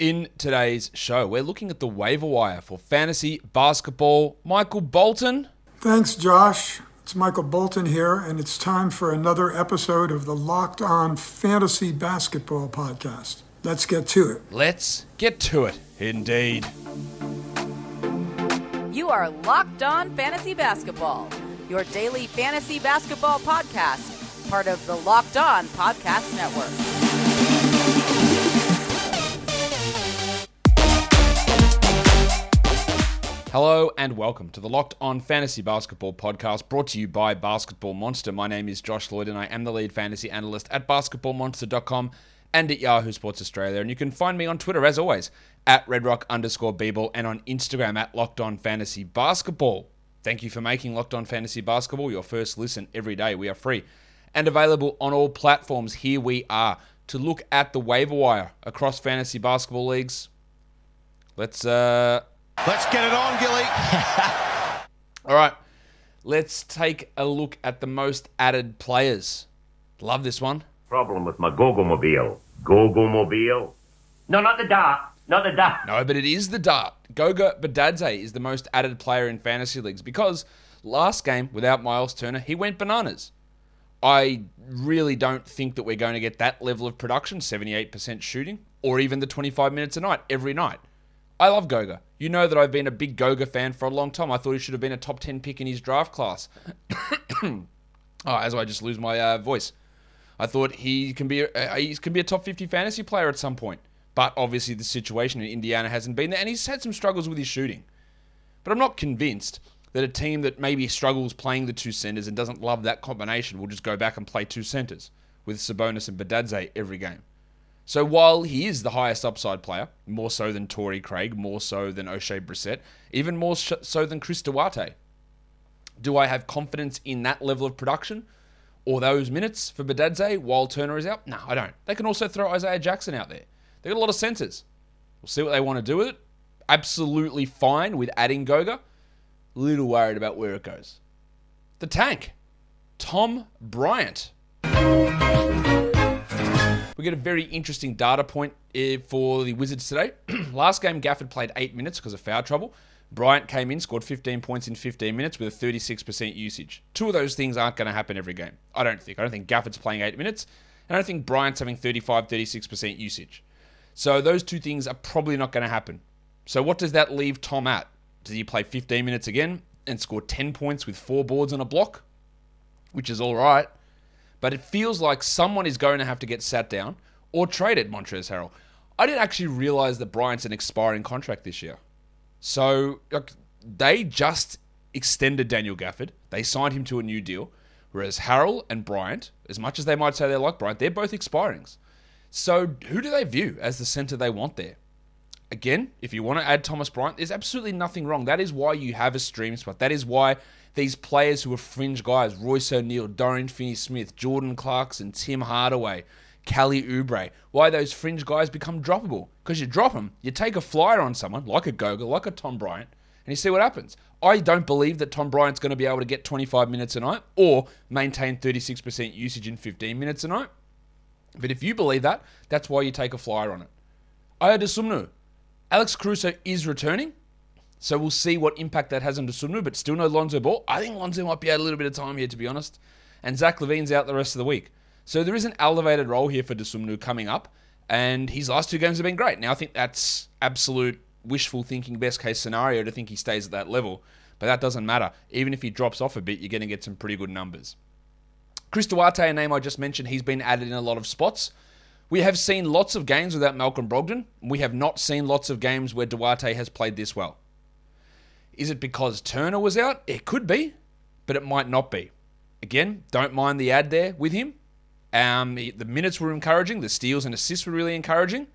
In today's show, we're looking at the waiver wire for fantasy basketball. Michael Bolton. Thanks, Josh. It's Michael Bolton here, and it's time for another episode of the Locked On Fantasy Basketball Podcast. Let's get to it. Let's get to it, indeed. You are Locked On Fantasy Basketball, your daily fantasy basketball podcast, part of the Locked On Podcast Network. Hello and welcome to the Locked On Fantasy Basketball podcast brought to you by Basketball Monster. My name is Josh Lloyd and I am the lead fantasy analyst at basketballmonster.com and at Yahoo Sports Australia. And you can find me on Twitter as always at redrock underscore bball and on Instagram at Locked On Fantasy Basketball. Thank you for making Locked On Fantasy Basketball your first listen every day. We are free and available on all platforms. Here we are to look at the waiver wire across fantasy basketball leagues. Let's uh Let's get it on, Gilly. All right, let's take a look at the most added players. Love this one. problem with my Gogo-mobile. Gogo-mobile? No, not the dart. Not the dart. No, but it is the dart. Goga Bitadze is the most added player in fantasy leagues because last game without Myles Turner, he went bananas. I really don't think that we're going to get that level of production, 78% shooting, or even the 25 minutes a night every night. I love Goga. You know that I've been a big Goga fan for a long time. I thought he should have been a top 10 pick in his draft class. oh, as I just lose my uh, voice. I thought he can be he can be a top 50 fantasy player at some point. But obviously the situation in Indiana hasn't been there and he's had some struggles with his shooting. But I'm not convinced that a team that maybe struggles playing the two centers and doesn't love that combination will just go back and play two centers with Sabonis and Bitadze every game. So while he is the highest upside player, more so than Torrey Craig, more so than Oshae Brissett, even more so than Chris Duarte, do I have confidence in that level of production or those minutes for Bitadze while Turner is out? No, I don't. They can also throw Isaiah Jackson out there. They've got a lot of centers. We'll see what they want to do with it. Absolutely fine with adding Goga. Little worried about where it goes. The tank, Tom Bryant. We get a very interesting data point eh, for the Wizards today. Last game, Gafford played eight minutes because of foul trouble. Bryant came in, scored 15 points in 15 minutes with a 36% usage. Two of those things aren't going to happen every game. I don't think. I don't think Gafford's playing eight minutes, and I don't think Bryant's having 35, 36% usage. So those two things are probably not going to happen. So what does that leave Tom at? Does he play 15 minutes again and score 10 points with four boards and a block? Which is all right. But it feels like someone is going to have to get sat down or traded, Montrezl Harrell. I didn't actually realize that Bryant's an expiring contract this year. So like, they just extended Daniel Gafford. They signed him to a new deal. Whereas Harrell and Bryant, as much as they might say they like Bryant, they're both expirings. So who do they view as the center they want there? Again, if you want to add Thomas Bryant, there's absolutely nothing wrong. That is why you have a stream spot. That is why these players who are fringe guys, Royce O'Neale, Dorian Finney-Smith, Jordan Clarkson, Tim Hardaway, Kelly Oubre, why those fringe guys become droppable. Because you drop them, you take a flyer on someone, like a Goga, like a Tom Bryant, and you see what happens. I don't believe that Tom Bryant's going to be able to get 25 minutes a night or maintain 36% usage in 15 minutes a night. But if you believe that, that's why you take a flyer on it. Ayo Dosunmu. Alex Caruso is returning. So we'll see what impact that has on Sumnu, but still no Lonzo Ball. I think Lonzo might be out a little bit of time here, to be honest. And Zach LaVine's out the rest of the week. So there is an elevated role here for Dosunmu coming up, and his last two games have been great. Now I think that's absolute wishful thinking, best case scenario to think he stays at that level, but that doesn't matter. Even if he drops off a bit, you're going to get some pretty good numbers. Chris Duarte, a name I just mentioned, he's been added in a lot of spots. We have seen lots of games without Malcolm Brogdon. We have not seen lots of games where Duarte has played this well. Is it because Turner was out? It could be, but it might not be. Again, don't mind the ad there with him. Um, the minutes were encouraging. The steals and assists were really encouraging.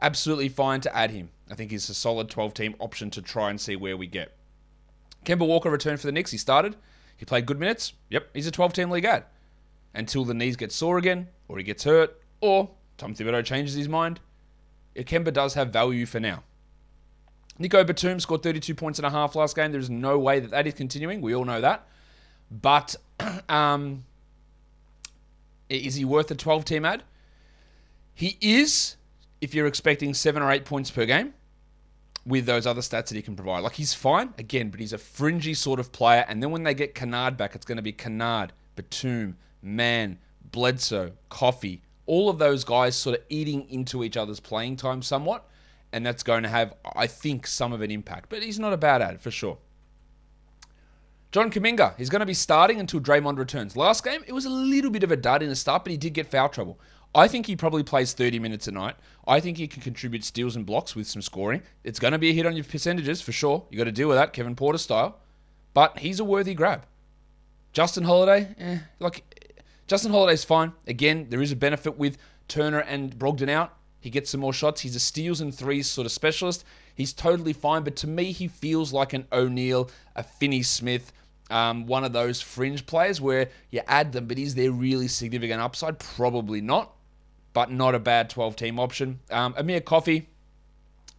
Absolutely fine to add him. I think he's a solid 12 team option to try and see where we get. Kemba Walker returned for the Knicks. He started. He played good minutes. Yep, he's a 12 team league ad. Until the knees get sore again, or he gets hurt, or Tom Thibodeau changes his mind. Kemba does have value for now. Nico Batum scored 32 points and a half last game. There's no way that that is continuing. We all know that. But um, is he worth a 12 team ad? He is if you're expecting seven or eight points per game with those other stats that he can provide. Like he's fine, again, but he's a fringy sort of player. And then when they get Kennard back, it's going to be Kennard, Batum, Mann, Bledsoe, Coffey, all of those guys sort of eating into each other's playing time somewhat. And that's going to have, I think, some of an impact. But he's not a bad ad for sure. John Kuminga, he's going to be starting until Draymond returns. Last game, it was a little bit of a dud in the start, but he did get foul trouble. I think he probably plays 30 minutes a night. I think he can contribute steals and blocks with some scoring. It's going to be a hit on your percentages for sure. You got to deal with that, Kevin Porter style. But he's a worthy grab. Justin Holiday, eh, like Justin Holiday's fine. Again, there is a benefit with Turner and Brogdon out. He gets some more shots. He's a steals and threes sort of specialist. He's totally fine, but to me, he feels like an O'Neale, a Finney Smith, um, one of those fringe players where you add them, but is there really significant upside? Probably not but not a bad 12 team option. Um, Amir Coffey,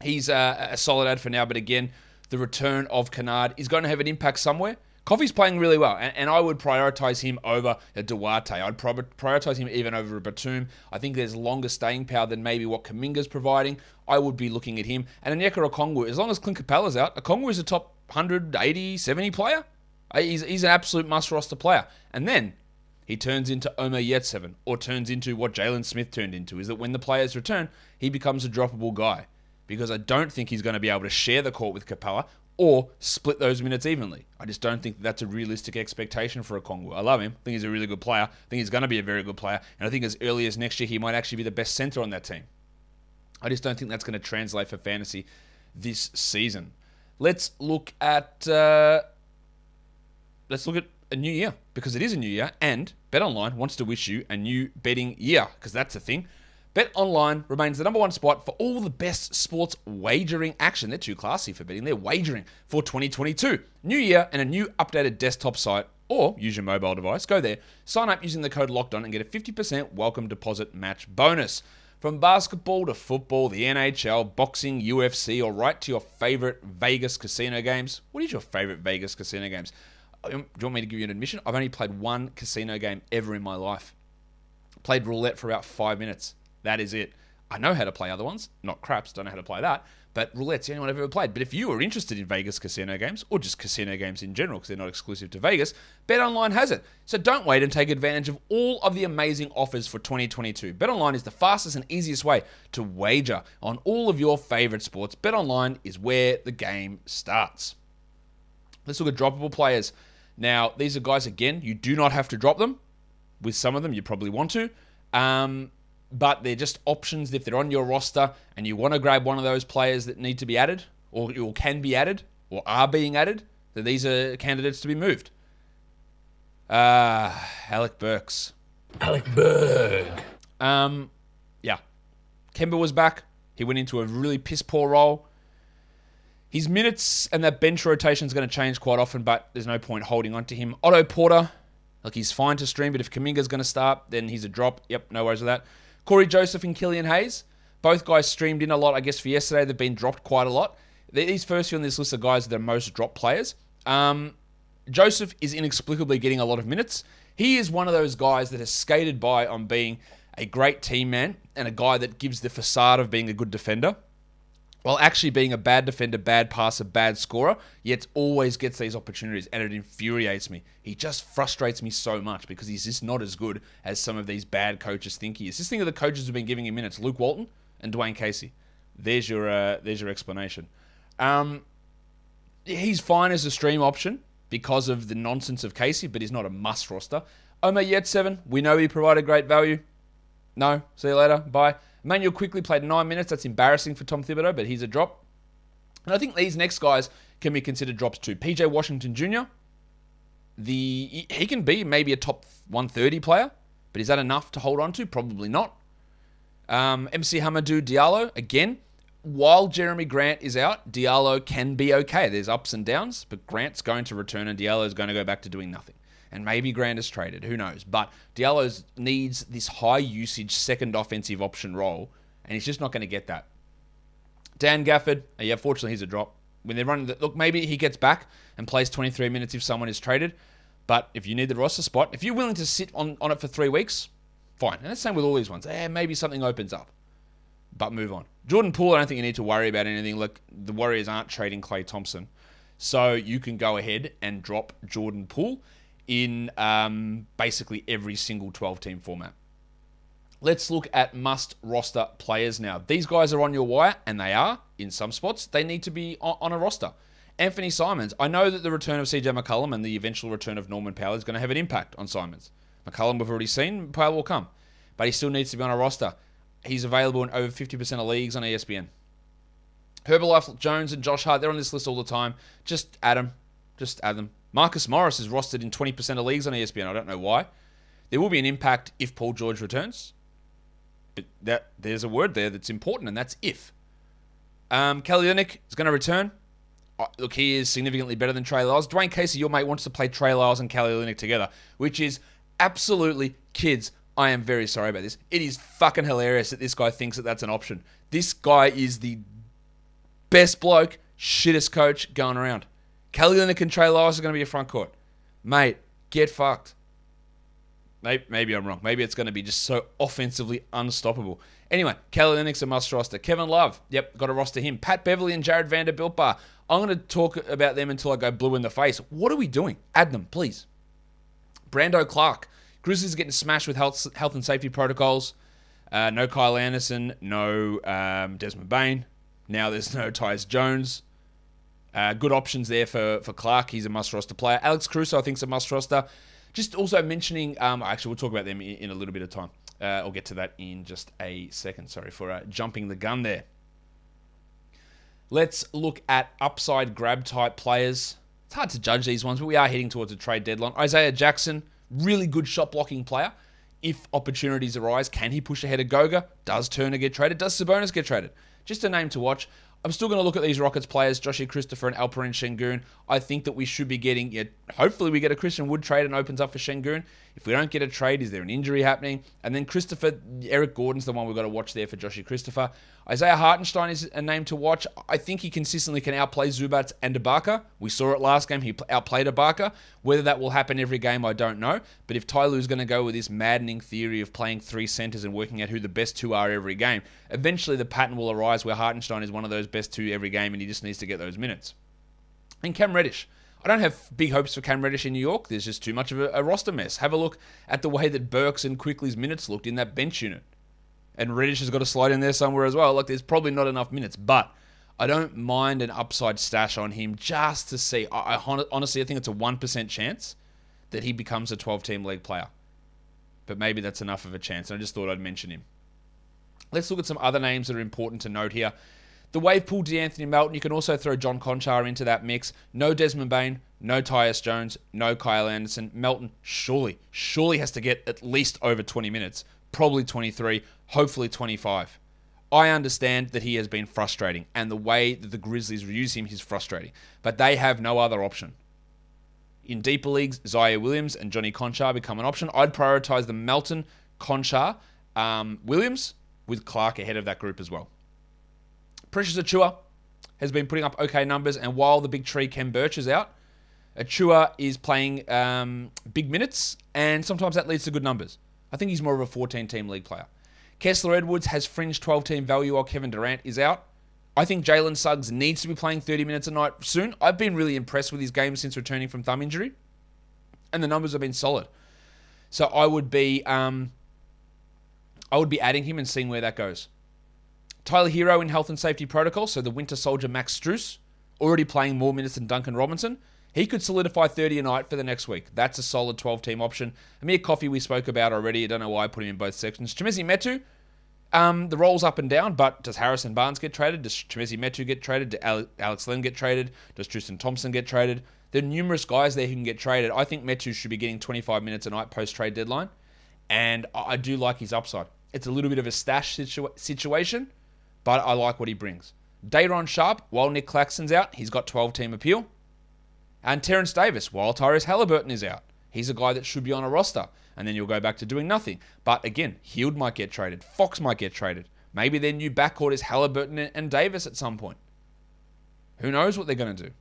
he's a, a, solid ad for now, but again, the return of Kennard is going to have an impact somewhere. Coffey's playing really well, and, and I would prioritize him over a Duarte. I'd pro- prioritize him even over a Batum. I think there's longer staying power than maybe what Kuminga's providing. I would be looking at him. And Onyeka Okongwu, as long as Clint Capela's out, Okongwu is a top 180, 70 player. Uh, he's, he's an absolute must roster player. And then he turns into Omer Yurtseven or turns into what Jalen Smith turned into is that when the players return, he becomes a droppable guy. Because I don't think he's going to be able to share the court with Capela or split those minutes evenly. I just don't think that's a realistic expectation for Okongwu. I love him. I think he's a really good player. I think he's going to be a very good player. And I think as early as next year, he might actually be the best center on that team. I just don't think that's going to translate for fantasy this season. Let's look at. Uh, let's look at a new year because it is a new year and BetOnline wants to wish you a new betting year because that's the thing. BetOnline remains the number one spot for all the best sports wagering action. They're too classy for betting. They're wagering for 2022. New year and a new updated desktop site or use your mobile device. Go there, sign up using the code LOCKEDON and get a 50% welcome deposit match bonus. From basketball to football, the NHL, boxing, UFC, or right to your favorite Vegas casino games. What is your favorite Vegas casino games? Um, do you want me to give you an admission? I've only played one casino game ever in my life. Played roulette for about five minutes. That is it. I know how to play other ones, not craps, don't know how to play that. But roulette's the only one I've ever played. But if you are interested in Vegas casino games, or just casino games in general, because they're not exclusive to Vegas, BetOnline has it. So don't wait and take advantage of all of the amazing offers for 2022. BetOnline is the fastest and easiest way to wager on all of your favorite sports. BetOnline is where the game starts. Let's look at droppable players. Now, these are guys, again, you do not have to drop them. With some of them, you probably want to. Um, but they're just options if they're on your roster and you want to grab one of those players that need to be added or, or can be added or are being added, then these are candidates to be moved. Uh, Alec Burks. Alec Burke. Um, yeah. Kemba was back. He went into a really piss poor role. His minutes and that bench rotation is going to change quite often, but there's no point holding on to him. Otto Porter, like he's fine to stream, but if Kuminga's going to start, then he's a drop. Yep, no worries with that. Cory Joseph and Killian Hayes, both guys streamed in a lot, I guess, for yesterday. They've been dropped quite a lot. These first few on this list are guys that are most dropped players. Um, Joseph is inexplicably getting a lot of minutes. He is one of those guys that has skated by on being a great team man and a guy that gives the facade of being a good defender while actually being a bad defender, bad passer, bad scorer, yet always gets these opportunities, and it infuriates me. He just frustrates me so much because he's just not as good as some of these bad coaches think he is. Just think of the coaches who've been giving him minutes: Luke Walton and Dwane Casey. There's your uh, there's your explanation. Um, he's fine as a stream option because of the nonsense of Casey, but he's not a must roster. Omer seven. we know he provided great value. No, see you later. Bye. Immanuel Quickley played nine minutes. That's embarrassing for Tom Thibodeau, but he's a drop. And I think these next guys can be considered drops too. PJ Washington Jr. The he can be maybe a top 130 player, but is that enough to hold on to? Probably not. Um, MC Hamidou Diallo again. While Jerami Grant is out, Diallo can be okay. There's ups and downs, but Grant's going to return and Diallo is going to go back to doing nothing and maybe Grant is traded. Who knows? But Diallo needs this high usage second offensive option role, and he's just not going to get that. Dan Gafford, uh, yeah, fortunately he's a drop. When they're running, the, look, maybe he gets back and plays 23 minutes if someone is traded. But if you need the roster spot, if you're willing to sit on, on it for three weeks, fine. And the same with all these ones. Eh, maybe something opens up. but move on. Jordan Poole, I don't think you need to worry about anything. Look, the Warriors aren't trading Klay Thompson. So you can go ahead and drop Jordan Poole in um, basically every single 12 team format. Let's look at must roster players now. These guys are on your wire, and they are in some spots. They need to be on a roster. Anfernee Simons. I know that the return of CJ McCollum and the eventual return of Norman Powell is going to have an impact on Simons. McCollum we've already seen, Powell will come. But he still needs to be on a roster. He's available in over 50% of leagues on ESPN. Herbalife Jones and Josh Hart, they're on this list all the time. Just add them. Just add them. Marcus Morris is rostered in 20% of leagues on ESPN. I don't know why. There will be an impact if Paul George returns. But that there's a word there that's important, and that's if. Um, Kelly Olynyk is going to return. Uh, look, he is significantly better than Trey Lyles. Dwane Casey, your mate, wants to play Trey Lyles and Kelly Olynyk together, which is absolutely kids. I am very sorry about this. It is fucking hilarious that this guy thinks that that's an option. This guy is the best bloke, shittest coach going around. Kelly Olynyk and Trey Lyles are going to be a front court. Mate, get fucked. Maybe, maybe I'm wrong. Maybe it's going to be just so offensively unstoppable. Anyway, Kelly Olynyk's a must roster. Kevin Love, yep, got to roster him. Pat Beverley and Jarred Vanderbilt Bar. I'm going to talk about them until I go blue in the face. What are we doing? Add them, please. Brandon Clarke. Grizzlies getting smashed with health, health and safety protocols. Uh, no Kyle Anderson, no um, Desmond Bane. Now there's no Tyus Jones. Uh, good options there for, for Clarke. He's a must roster player. Alex Caruso, I think, is a must roster. Just also mentioning, um, actually, we'll talk about them in, in a little bit of time. Uh, I'll get to that in just a second. Sorry for uh, jumping the gun there. Let's look at upside grab type players. It's hard to judge these ones, but we are heading towards a trade deadline. Isaiah Jackson, really good shot blocking player. If opportunities arise, can he push ahead of Goga? Does Turner get traded? Does Sabonis get traded? Just a name to watch. I'm still going to look at these Rockets players, Joshie Christopher and Alperen Sengun. I think that we should be getting, yeah, hopefully we get a Christian Wood trade and opens up for Sengun. If we don't get a trade, is there an injury happening? And then Christopher, Eric Gordon's the one we've got to watch there for Joshie Christopher. Isaiah Hartenstein is a name to watch. I think he consistently can outplay Zubac and Ibaka. We saw it last game. He outplayed Ibaka. Whether that will happen every game, I don't know. But if Ty Lue's going to go with this maddening theory of playing three centers and working out who the best two are every game, eventually the pattern will arise where Hartenstein is one of those best two every game and he just needs to get those minutes. And Cam Reddish. I don't have big hopes for Cam Reddish in New York. There's just too much of a, a roster mess. Have a look at the way that Burks and Quickley's minutes looked in that bench unit and Reddish has got to slide in there somewhere as well. Like there's probably not enough minutes, but I don't mind an upside stash on him just to see. I, I honestly I think it's a one percent chance that he becomes a 12 team league player, but maybe that's enough of a chance. And I just thought I'd mention him. Let's look at some other names that are important to note here. The wave pulled De'Anthony Melton. You can also throw John Konchar into that mix. No Desmond Bane, no Tyus Jones, no Kyle Anderson. Melton surely, surely has to get at least over 20 minutes probably 23, hopefully 25. I understand that he has been frustrating, and the way that the Grizzlies use him is frustrating, but they have no other option. In deeper leagues, Ziaire Williams and Johnny Konchar become an option. I'd prioritize the Melton, Konchar, um, Williams with Clarke ahead of that group as well. Precious Achiuwa has been putting up okay numbers, and while the big tree Khem Birch is out, Achiuwa is playing um, big minutes, and sometimes that leads to good numbers. I think he's more of a 14 team league player. Kessler Edwards has fringe 12 team value while Kevin Durant is out. I think Jalen Suggs needs to be playing 30 minutes a night soon. I've been really impressed with his game since returning from thumb injury, and the numbers have been solid. So I would be, um, I would be adding him and seeing where that goes. Tyler Herro in health and safety protocol, so the Winter Soldier Max Strus, already playing more minutes than Duncan Robinson. He could solidify 30 a night for the next week. That's a solid 12 team option. Amir Coffey, we spoke about already. I don't know why I put him in both sections. Chimezie Metu, um, the roll's up and down, but does Harrison Barnes get traded? Does Chimezie Metu get traded? Does Alex Len get traded? Does Tristan Thompson get traded? There are numerous guys there who can get traded. I think Metu should be getting 25 minutes a night post trade deadline, and I do like his upside. It's a little bit of a stash situa- situation, but I like what he brings. Day'Ron Sharpe, while Nic Claxton's out, he's got 12 team appeal. And Terence Davis, while Tyrese Halliburton is out, he's a guy that should be on a roster. And then you'll go back to doing nothing. But again, Hield might get traded. Fox might get traded. Maybe their new backcourt is Halliburton and Davis at some point. Who knows what they're going to do?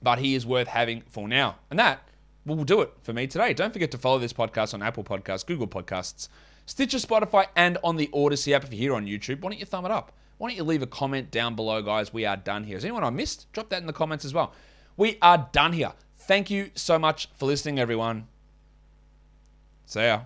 But he is worth having for now. And that will do it for me today. Don't forget to follow this podcast on Apple Podcasts, Google Podcasts, Stitcher, Spotify, and on the Audacy app if you're here on YouTube. Why don't you thumb it up? Why don't you leave a comment down below, guys? We are done here. Is anyone I missed? Drop that in the comments as well. We are done here. Thank you so much for listening, everyone. See ya.